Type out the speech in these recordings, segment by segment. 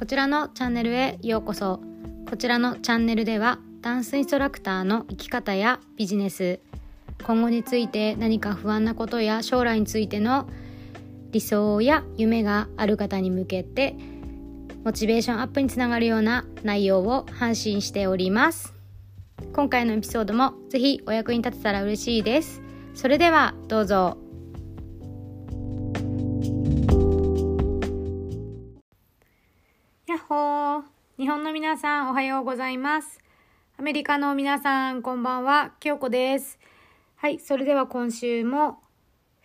こちらのチャンネルへようこそ。こちらのチャンネルではダンスインストラクターの生き方やビジネス。今後について何か不安なことや将来についての理想や夢がある方に向けてモチベーションアップにつながるような内容を発信しております。今回のエピソードもぜひお役に立てたら嬉しいです。それではどうぞ。ほー。日本の皆さんおはようございます。アメリカの皆さんこんばんは。京子です。はいそれでは今週も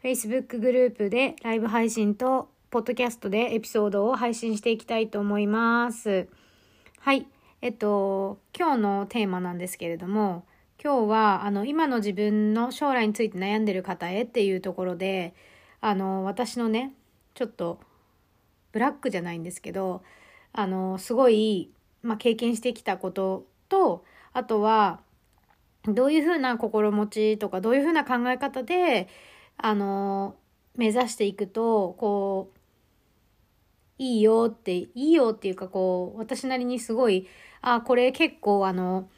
Facebook グループでライブ配信とポッドキャストでエピソードを配信していきたいと思います。はいえっと今日のテーマなんですけれども今日はあの今の自分の将来について悩んでる方へっていうところであの私のねちょっとブラックじゃないんですけどあのすごい、まあ、経験してきたこととあとはどういうふうな心持ちとかどういうふうな考え方であの目指していくとこういいよっていいよっていうかこう私なりにすごいあこれ結構あの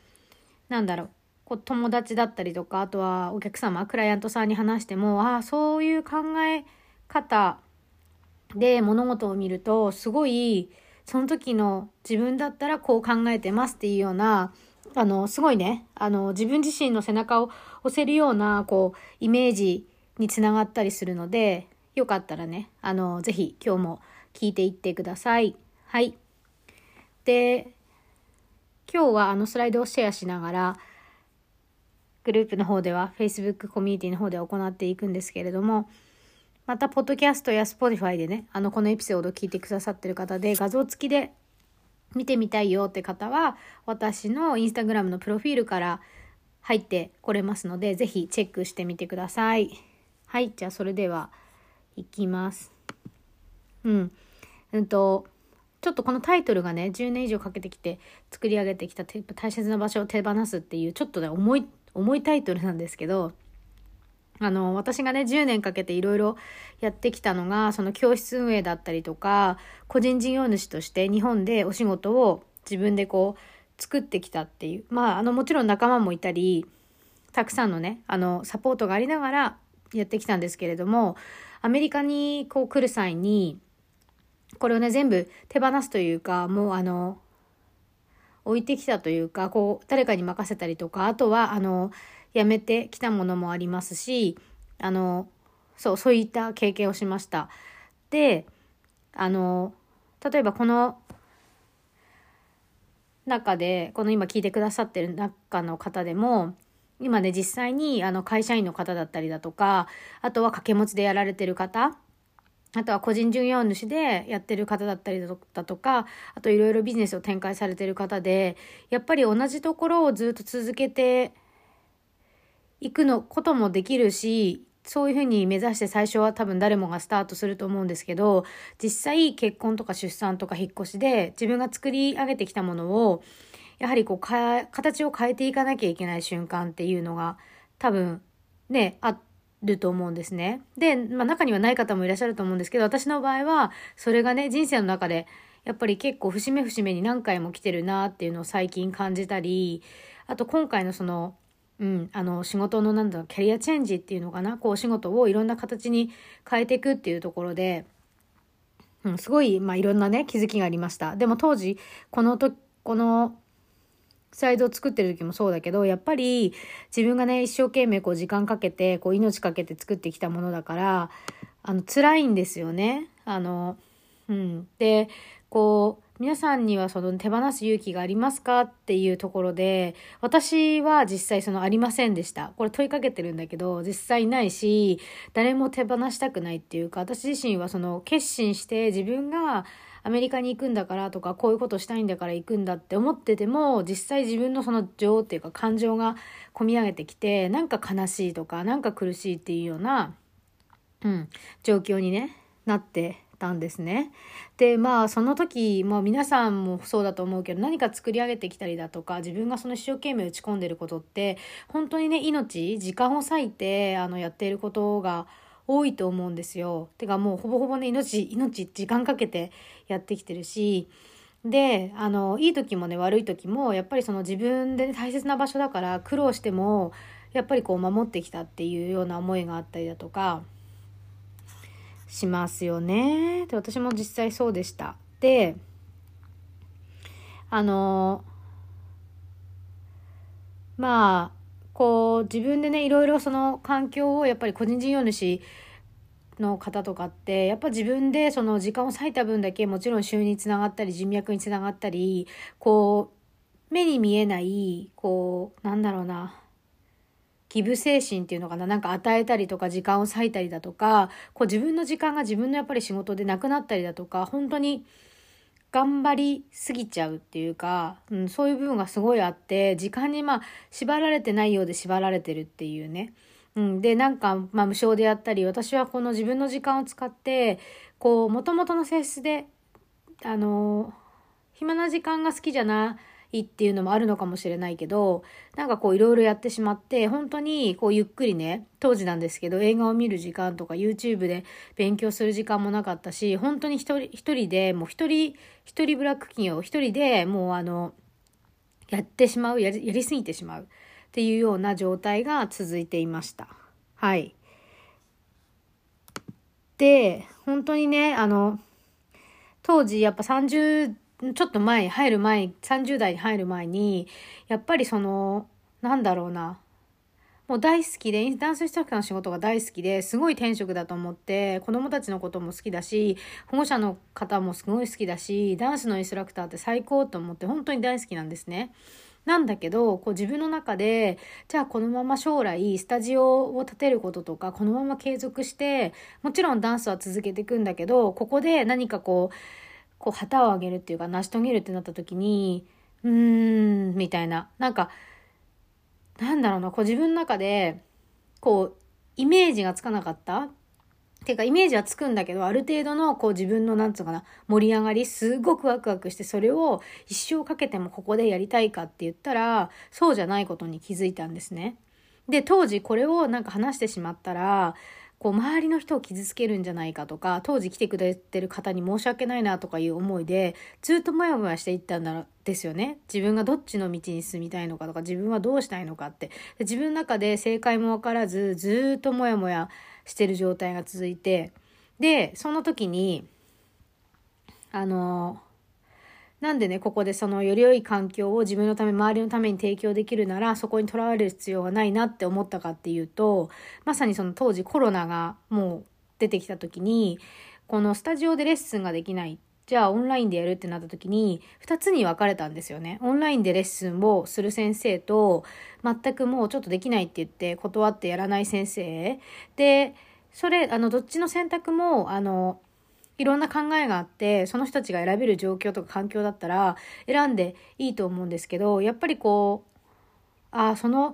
なんだろうこう友達だったりとかあとはお客様クライアントさんに話してもあそういう考え方で物事を見るとすごいその時の自分だったらこう考えてますっていうような、あの、すごいね、あの、自分自身の背中を押せるような、こう、イメージにつながったりするので、よかったらね、あの、ぜひ今日も聞いていってください。はい。で、今日はあのスライドをシェアしながら、グループの方では、Facebook コミュニティの方で行っていくんですけれども、また、ポッドキャストや Spotify でね、あの、このエピソードを聞いてくださってる方で、画像付きで見てみたいよって方は、私のインスタグラムのプロフィールから入ってこれますので、ぜひチェックしてみてください。はい、じゃあそれでは、いきます。うん。うんと、ちょっとこのタイトルがね、10年以上かけてきて作り上げてきた大切な場所を手放すっていう、ちょっとね、重い、重いタイトルなんですけど、あの、私がね、10年かけていろいろやってきたのが、その教室運営だったりとか、個人事業主として日本でお仕事を自分でこう、作ってきたっていう。まあ、あの、もちろん仲間もいたり、たくさんのね、あの、サポートがありながらやってきたんですけれども、アメリカにこう来る際に、これをね、全部手放すというか、もうあの、置いてきたというか、こう、誰かに任せたりとか、あとは、あの、辞めてきたものもありますし、あの、そう、そういった経験をしました。で、あの、例えばこの中で、この今聞いてくださってる中の方でも、今ね、実際にあの会社員の方だったりだとか、あとは掛け持ちでやられてる方、あとは個人事業主でやってる方だったりだとか、あといろいろビジネスを展開されてる方で、やっぱり同じところをずっと続けて行くのこともできるし、そういうふうに目指して最初は多分誰もがスタートすると思うんですけど、実際結婚とか出産とか引っ越しで自分が作り上げてきたものを、やはりこうか、形を変えていかなきゃいけない瞬間っていうのが多分ね、あると思うんですね。で、まあ中にはない方もいらっしゃると思うんですけど、私の場合はそれがね、人生の中でやっぱり結構節目節目に何回も来てるなっていうのを最近感じたり、あと今回のそのうん、あの仕事のなんだろうキャリアチェンジっていうのかなこうお仕事をいろんな形に変えていくっていうところで、うん、すごい、まあ、いろんなね気づきがありましたでも当時このとこのスライドを作ってる時もそうだけどやっぱり自分がね一生懸命こう時間かけてこう命かけて作ってきたものだからあの辛いんですよね。あのうん、でこう皆さんにはその手放す勇気がありますかっていうところで、私は実際そのありませんでした。これ問いかけてるんだけど、実際ないし、誰も手放したくないっていうか、私自身はその決心して自分がアメリカに行くんだからとか、こういうことしたいんだから行くんだって思ってても、実際自分のその情っていうか感情が込み上げてきて、なんか悲しいとか、なんか苦しいっていうような、うん、状況にね、なってたんですね。でまあその時、まあ、皆さんもそうだと思うけど何か作り上げてきたりだとか自分がその一生懸命打ち込んでることって本当にね命時間を割いてあのやっていることが多いと思うんですよ。てかもうほぼほぼね命命時間かけてやってきてるしであのいい時もね悪い時もやっぱりその自分で、大切な場所だから苦労してもやっぱりこう守ってきたっていうような思いがあったりだとかしますよね。で私も実際そうでした。であのまあこう自分でねいろいろその環境をやっぱり個人事業主の方とかってやっぱ自分でその時間を割いた分だけもちろん収入につながったり人脈につながったりこう目に見えないこうなんだろうなギブ精神っていうのかななんか与えたりとか時間を割いたりだとかこう自分の時間が自分のやっぱり仕事でなくなったりだとか本当に頑張りすぎちゃうっていうか、うん、そういう部分がすごいあって時間にまあ縛られてないようで縛られてるっていうね。うん、でなんか、まあ、無償でやったり私はこの自分の時間を使ってこうもともとの性質であの暇な時間が好きじゃないいっていうのもあるのかもしれないけどなんかこういろいろやってしまって本当にこうゆっくりね当時なんですけど映画を見る時間とか YouTube で勉強する時間もなかったし本当に一人一人でもう一人一人ブラック企業一人でもうあのやってしまうやりやりすぎてしまう。っていうような状態が続いていました。はい。で、本当にね、あの、当時やっぱ30、ちょっと前、入る前、30代に入る前に、やっぱりその、なんだろうな、もう大好きで、ダンススタッフの仕事が大好きで、すごい転職だと思って、子供たちのことも好きだし、保護者の方もすごい好きだし、ダンスのインストラクターって最高と思って、本当に大好きなんですね。なんだけど、こう自分の中で、じゃあこのまま将来スタジオを建てることとか、このまま継続して、もちろんダンスは続けていくんだけど、ここで何かこう、こう旗を上げるっていうか成し遂げるってなった時に、うーん、みたいな。なんか、なんだろうな、こう自分の中で、こう、イメージがつかなかったっていうかイメージはつくんだけど、ある程度のこう自分のなんつうかな、盛り上がり、すごくワクワクして、それを一生かけてもここでやりたいかって言ったら、そうじゃないことに気づいたんですね。で、当時これをなんか話してしまったら、こう周りの人を傷つけるんじゃないかとか当時来てくれてる方に申し訳ないなとかいう思いでずっとモヤモヤしていったんだですよね。自分がどっちの道に進みたいのかとか自分はどうしたいのかって。自分の中で正解も分からずずっとモヤモヤしてる状態が続いてでその時にあのなんでねここでそのより良い環境を自分のため周りのために提供できるならそこにとらわれる必要がないなって思ったかっていうとまさにその当時コロナがもう出てきた時にこのスタジオでレッスンができないじゃあオンラインでやるってなった時に2つに分かれたんですよね。オンラインでレッスンをする先生と全くもうちょっとできないって言って断ってやらない先生でそれあのどっちの選択もあのいろんな考えがあってその人たちが選べる状況とか環境だったら選んでいいと思うんですけどやっぱりこうあその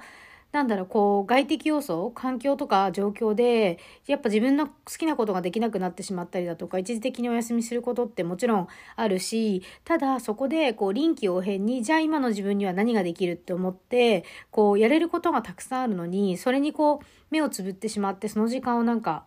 なんだろう、こう、外的要素、環境とか状況で、やっぱ自分の好きなことができなくなってしまったりだとか、一時的にお休みすることってもちろんあるし、ただそこで、こう、臨機応変に、じゃあ今の自分には何ができるって思って、こう、やれることがたくさんあるのに、それにこう、目をつぶってしまって、その時間をなんか、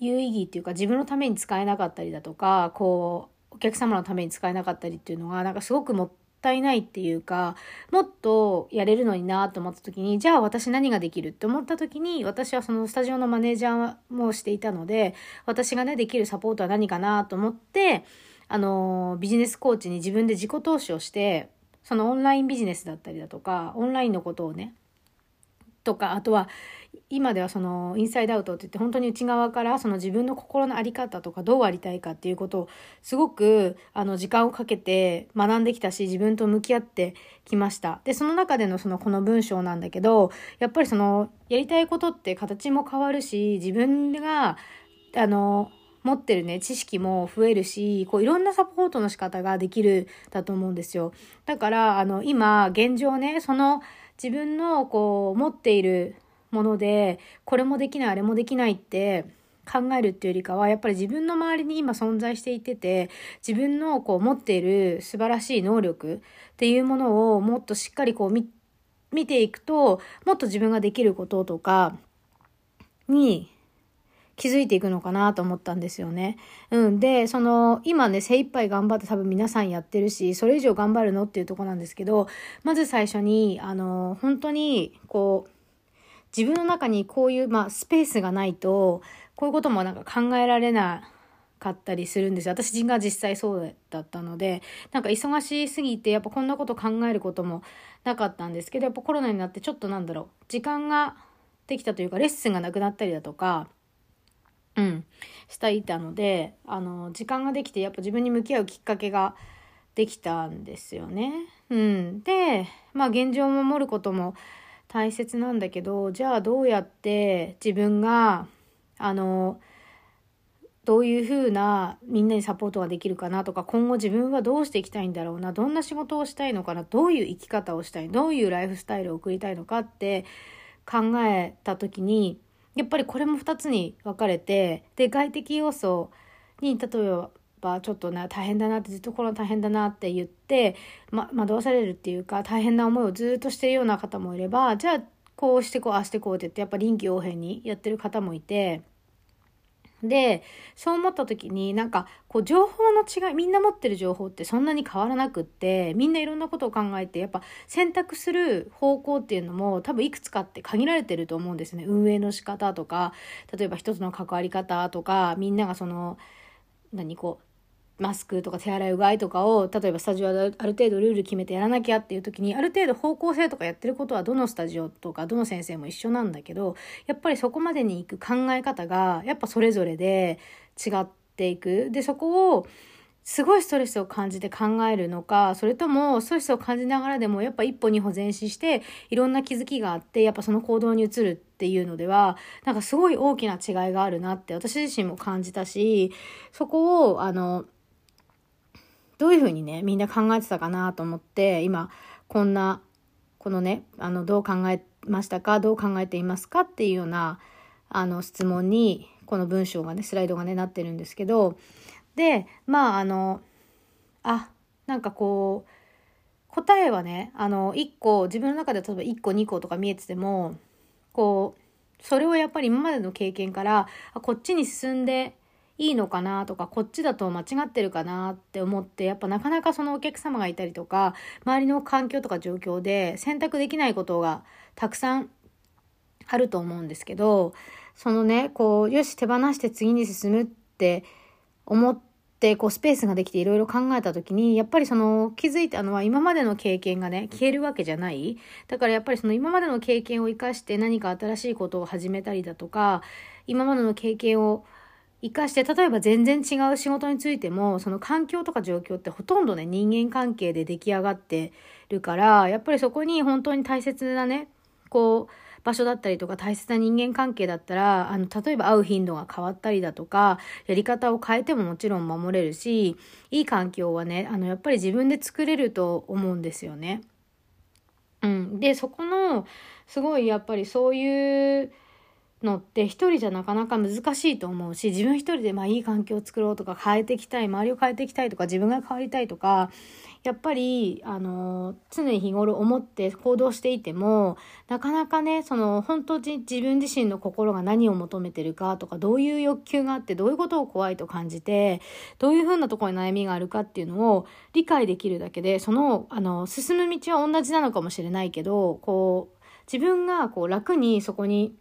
有意義っていうか、自分のために使えなかったりだとか、こう、お客様のために使えなかったりっていうのが、なんかすごくもったいないっていうかもっとやれるのになと思った時にじゃあ私何ができるって思った時に私はそのスタジオのマネージャーもしていたので私がねできるサポートは何かなと思ってあのビジネスコーチに自分で自己投資をしてそのオンラインビジネスだったりだとかオンラインのことをねとかあとは今ではそのインサイドアウトって言って本当に内側からその自分の心の在り方とかどうありたいかっていうことをすごくあの時間をかけて学んできたし自分と向き合ってきました。で、その中でのそのこの文章なんだけどやっぱりそのやりたいことって形も変わるし自分があの持ってるね、知識も増えるし、こういろんなサポートの仕方ができるだと思うんですよ。だから、あの、今、現状ね、その自分のこう持っているものでこれもできないあれもできないって考えるっていうよりかはやっぱり自分の周りに今存在していてて自分のこう持っている素晴らしい能力っていうものをもっとしっかりこう見見ていくともっと自分ができることとかに気づいていくのかなと思ったんですよね。うん。で、その、今ね、精一杯頑張って多分皆さんやってるし、それ以上頑張るのっていうとこなんですけど、まず最初に、あの、本当に、こう、自分の中にこういう、まあ、スペースがないと、こういうこともなんか考えられなかったりするんですよ。私が実際そうだったので、なんか忙しすぎて、やっぱこんなこと考えることもなかったんですけど、やっぱコロナになってちょっとなんだろう、時間ができたというか、レッスンがなくなったりだとか、うん、したいたので、あの、時間ができて、やっぱ自分に向き合うきっかけができたんですよね。うん。で、まあ現状を守ることも大切なんだけど、じゃあどうやって自分が、あの、どういうふうなみんなにサポートができるかなとか、今後自分はどうしていきたいんだろうな、どんな仕事をしたいのかな、どういう生き方をしたい、どういうライフスタイルを送りたいのかって考えた時に、やっぱりこれも2つに分かれて、で、外的要素に、例えばちょっとな、大変だなって、ずっとコロナ大変だなって言って、ま、惑わされるっていうか、大変な思いをずっとしてるような方もいれば、じゃあ、こうしてこう、ああしてこうって言って、やっぱ臨機応変にやってる方もいて、で、そう思った時になんかこう情報の違い、みんな持ってる情報ってそんなに変わらなくって、みんないろんなことを考えて、やっぱ選択する方向っていうのも多分いくつかって限られてると思うんですね。運営の仕方とか、例えば一つの関わり方とか、みんながその、何こう、マスクとか手洗いうがいとかを例えばスタジオである程度ルール決めてやらなきゃっていう時にある程度方向性とかやってることはどのスタジオとかどの先生も一緒なんだけどやっぱりそこまでに行く考え方がやっぱそれぞれで違っていく。でそこをすごいストレスを感じて考えるのか、それともストレスを感じながらでもやっぱ一歩二歩前進していろんな気づきがあってやっぱその行動に移るっていうのではなんかすごい大きな違いがあるなって私自身も感じたしそこをあのどういうふうにね、みんな考えてたかなと思って、今、こんな、このね、あの、どう考えましたかどう考えていますかっていうような、あの、質問に、この文章がね、スライドがね、なってるんですけど、で、まあ、あの、あ、なんかこう、答えはね、あの、1個、自分の中で例えば1個2個とか見えてても、こう、それをやっぱり今までの経験から、あこっちに進んでいいのかなとかこっちだと間違ってるかなって思ってやっぱなかなかそのお客様がいたりとか周りの環境とか状況で選択できないことがたくさんあると思うんですけどそのねこうよし手放して次に進むって思ってこうスペースができていろいろ考えた時にやっぱりその気づいたのは今までの経験がね消えるわけじゃない。だからやっぱりその今までの経験を生かして何か新しいことを始めたりだとか今までの経験を生かして、例えば全然違う仕事についても、その環境とか状況ってほとんどね、人間関係で出来上がってるから、やっぱりそこに本当に大切なね、こう、場所だったりとか大切な人間関係だったら、あの、例えば会う頻度が変わったりだとか、やり方を変えてももちろん守れるし、いい環境はね、あの、やっぱり自分で作れると思うんですよね。うん。で、そこの、すごいやっぱりそういう、のって一人じゃなかなか難しいと思うし自分一人でまあいい環境を作ろうとか変えていきたい周りを変えていきたいとか自分が変わりたいとかやっぱりあの常に日頃思って行動していてもなかなかねその本当に自分自身の心が何を求めてるかとかどういう欲求があってどういうことを怖いと感じてどういうふうなところに悩みがあるかっていうのを理解できるだけでそのあの進む道は同じなのかもしれないけどこう自分がこう楽にそこに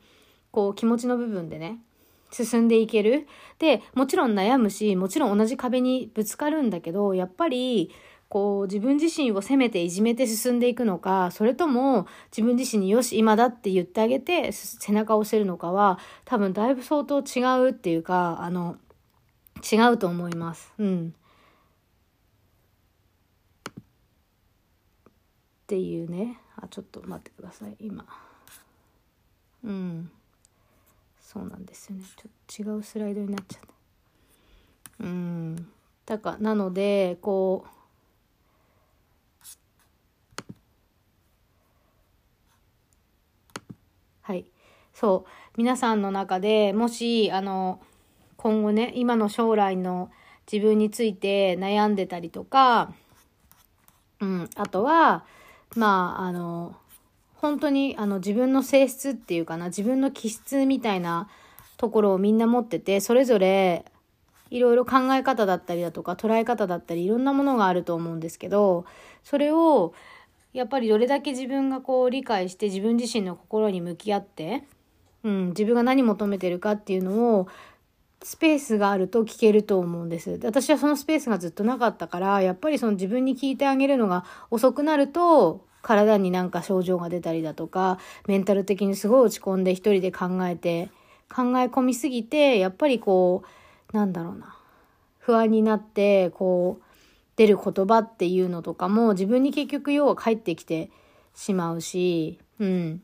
こう気持ちの部分でね、進んでいける。で、もちろん悩むし、もちろん同じ壁にぶつかるんだけど、やっぱり、こう自分自身を責めていじめて進んでいくのか、それとも自分自身によし、今だって言ってあげて背中を押せるのかは、多分だいぶ相当違うっていうか、あの、違うと思います。うん。っていうね。あ、ちょっと待ってください、今。うん。そうなんですよね。ちょっと違うスライドになっちゃった。うん。だからなのでこうはい。そう。皆さんの中でもしあの今後ね今の将来の自分について悩んでたりとか、うん、あとはまああの本当にあの自分の性質っていうかな自分の気質みたいなところをみんな持ってて、それぞれいろいろ考え方だったりだとか捉え方だったりいろんなものがあると思うんですけど、それをやっぱりどれだけ自分がこう理解して自分自身の心に向き合って、うん、自分が何求めてるかっていうのをスペースがあると聞けると思うんです。私はそのスペースがずっとなかったから、やっぱりその自分に聞いてあげるのが遅くなると、体になんか症状が出たりだとか、メンタル的にすごい落ち込んで一人で考えて、考え込みすぎて、やっぱりこう、なんだろうな、不安になって、こう、出る言葉っていうのとかも自分に結局要は返ってきてしまうし、うん。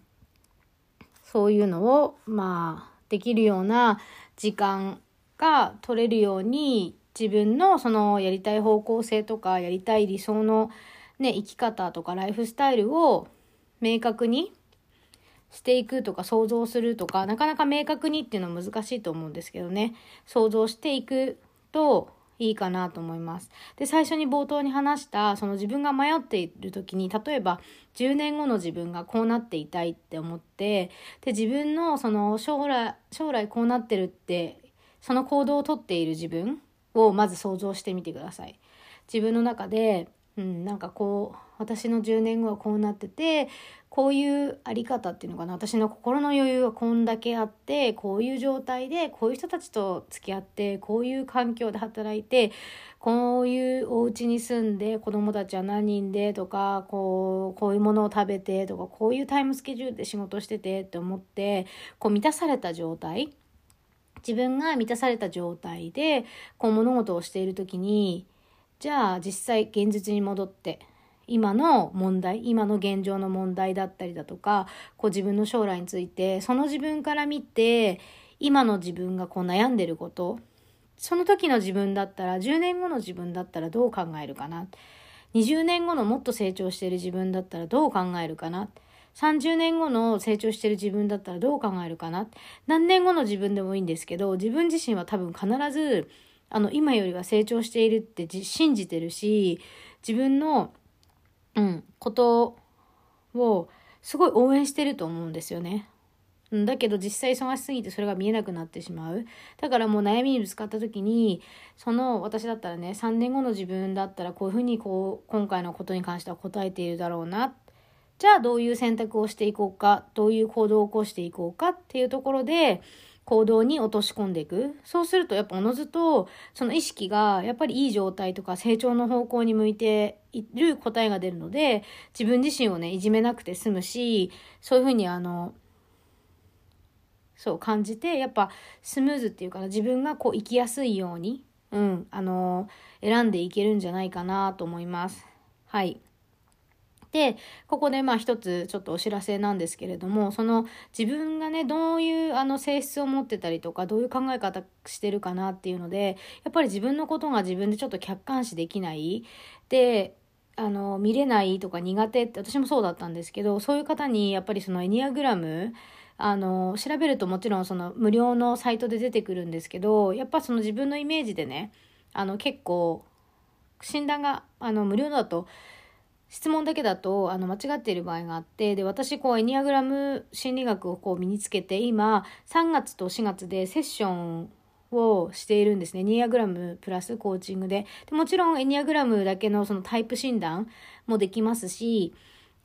そういうのを、まあ、できるような時間が取れるように自分のそのやりたい方向性とかやりたい理想のね、生き方とかライフスタイルを明確にしていくとか想像するとか、なかなか明確にっていうのは難しいと思うんですけどね、想像していくといいかなと思います。で、最初に冒頭に話した、その自分が迷っている時に、例えば10年後の自分がこうなっていたいって思って、で、自分のその将来、将来こうなってるってその行動をとっている自分をまず想像してみてください。自分の中で、うん、なんかこう私の10年後はこうなっててこういうあり方っていうのかな。私の心の余裕はこんだけあってこういう状態でこういう人たちと付き合ってこういう環境で働いてこういうお家に住んで子供たちは何人でとかこうこういうものを食べてとかこういうタイムスケジュールで仕事しててって思ってこう満たされた状態。自分が満たされた状態でこう物事をしている時にじゃあ実際現実に戻って今の問題今の現状の問題だったりだとかこう自分の将来についてその自分から見て今の自分がこう悩んでることその時の自分だったら10年後の自分だったらどう考えるかな。20年後のもっと成長している自分だったらどう考えるかな。30年後の成長している自分だったらどう考えるかな。何年後の自分でもいいんですけど自分自身は多分必ずあの今よりは成長しているって信じてるし自分の、うん、ことをすごい応援してると思うんですよね。だけど実際忙しすぎてそれが見えなくなってしまう。だからもう悩みにぶつかった時に、その私だったらね、3年後の自分だったらこういうふうにこう、今回のことに関しては答えているだろうな。じゃあどういう選択をしていこうか、どういう行動を起こしていこうかっていうところで、行動に落とし込んでいく。そうするとやっぱおのずとその意識がやっぱりいい状態とか成長の方向に向いている答えが出るので自分自身をねいじめなくて済むしそういうふうにあのそう感じてやっぱスムーズっていうかな自分がこう生きやすいようにうんあの選んでいけるんじゃないかなと思います。はい。で、ここでまあ一つちょっとお知らせなんですけれども、その自分がね、どういうあの性質を持ってたりとか、どういう考え方してるかなっていうので、やっぱり自分のことが自分でちょっと客観視できない。で、あの、見れないとか苦手って私もそうだったんですけど、そういう方にやっぱりそのエニアグラム、あの、調べるともちろんその無料のサイトで出てくるんですけど、やっぱその自分のイメージでね、あの結構診断があの無料だと質問だけだとあの間違っている場合があってで私こうエニアグラム心理学をこう身につけて今3月と4月でセッションをしているんですね。エニアグラムプラスコーチングで。でもちろんエニアグラムだけのそのタイプ診断もできますし、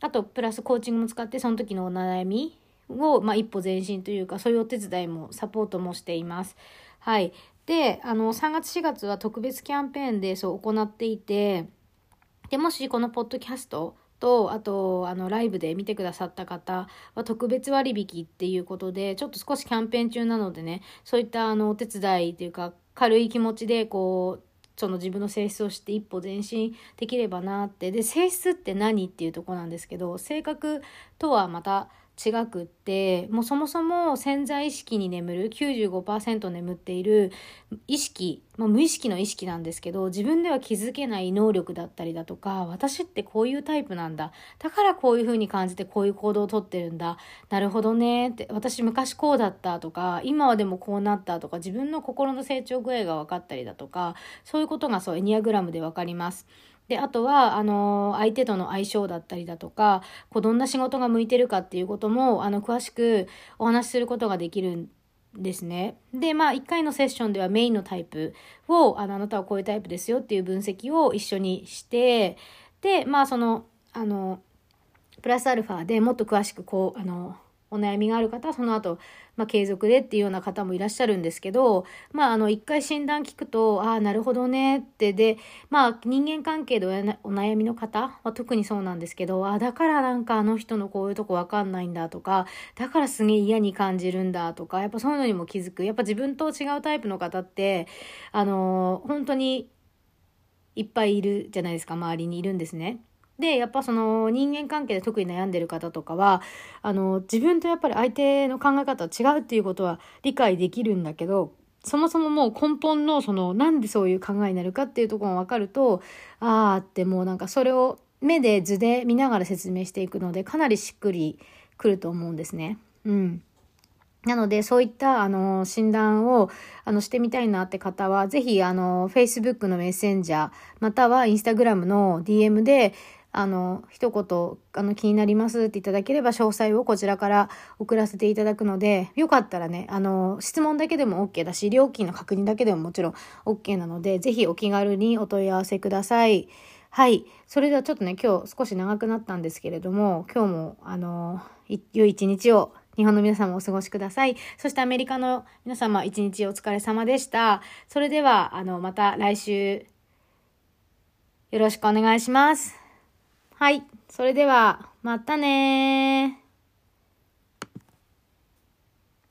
あとプラスコーチングも使ってその時のお悩みを、まあ、一歩前進というかそういうお手伝いもサポートもしています。はい。で、あの3月4月は特別キャンペーンでそう行っていて、で、もしこのポッドキャストと、あと、あの、ライブで見てくださった方は特別割引っていうことで、ちょっと少しキャンペーン中なのでね、そういったあの、お手伝いというか、軽い気持ちで、こう、その自分の性質を知って一歩前進できればなって。で、性質って何っていうとこなんですけど、性格とはまた違くってもうそもそも潜在意識に眠る95%眠っている意識、まあ、無意識の意識なんですけど自分では気づけない能力だったりだとか私ってこういうタイプなんだだからこういう風に感じてこういう行動をとってるんだなるほどねって私昔こうだったとか今はでもこうなったとか自分の心の成長具合が分かったりだとかそういうことがそうエニアグラムで分かります。で、あとは、あの、相手との相性だったりだとか、こう、どんな仕事が向いてるかっていうことも、あの、詳しくお話しすることができるんですね。で、まあ、1回のセッションではメインのタイプを、あの、あなたはこういうタイプですよっていう分析を一緒にして、で、まあ、その、あの、プラスアルファでもっと詳しくこう、あの、お悩みがある方はその後、まあ、継続でっていうような方もいらっしゃるんですけど、まあ、あの、一回診断聞くと、ああ、なるほどねって、で、まあ、人間関係でお悩みの方は特にそうなんですけど、ああだからなんかあの人のこういうとこわかんないんだとか、だからすげえ嫌に感じるんだとか、やっぱそういうのにも気づく。やっぱ自分と違うタイプの方って、あの本当にいっぱいいるじゃないですか、周りにいるんですね。で、やっぱその人間関係で特に悩んでる方とかは、あの、自分とやっぱり相手の考え方は違うっていうことは理解できるんだけど、そもそももう根本のそのなんでそういう考えになるかっていうところが分かると、ああってもうなんかそれを目で図で見ながら説明していくので、かなりしっくりくると思うんですね。うん。なので、そういった、あの、診断を、あの、してみたいなって方は、ぜひ、あの、Facebook のメッセンジャー、または Instagram の DM で、あの、一言、あの、気になりますっていただければ、詳細をこちらから送らせていただくので、よかったらね、あの、質問だけでも OK だし、料金の確認だけでももちろん OK なので、ぜひお気軽にお問い合わせください。はい。それではちょっとね、今日少し長くなったんですけれども、今日も、あの、良い一日を日本の皆様お過ごしください。そしてアメリカの皆様一日お疲れ様でした。それでは、あの、また来週、よろしくお願いします。はい。それでは、またね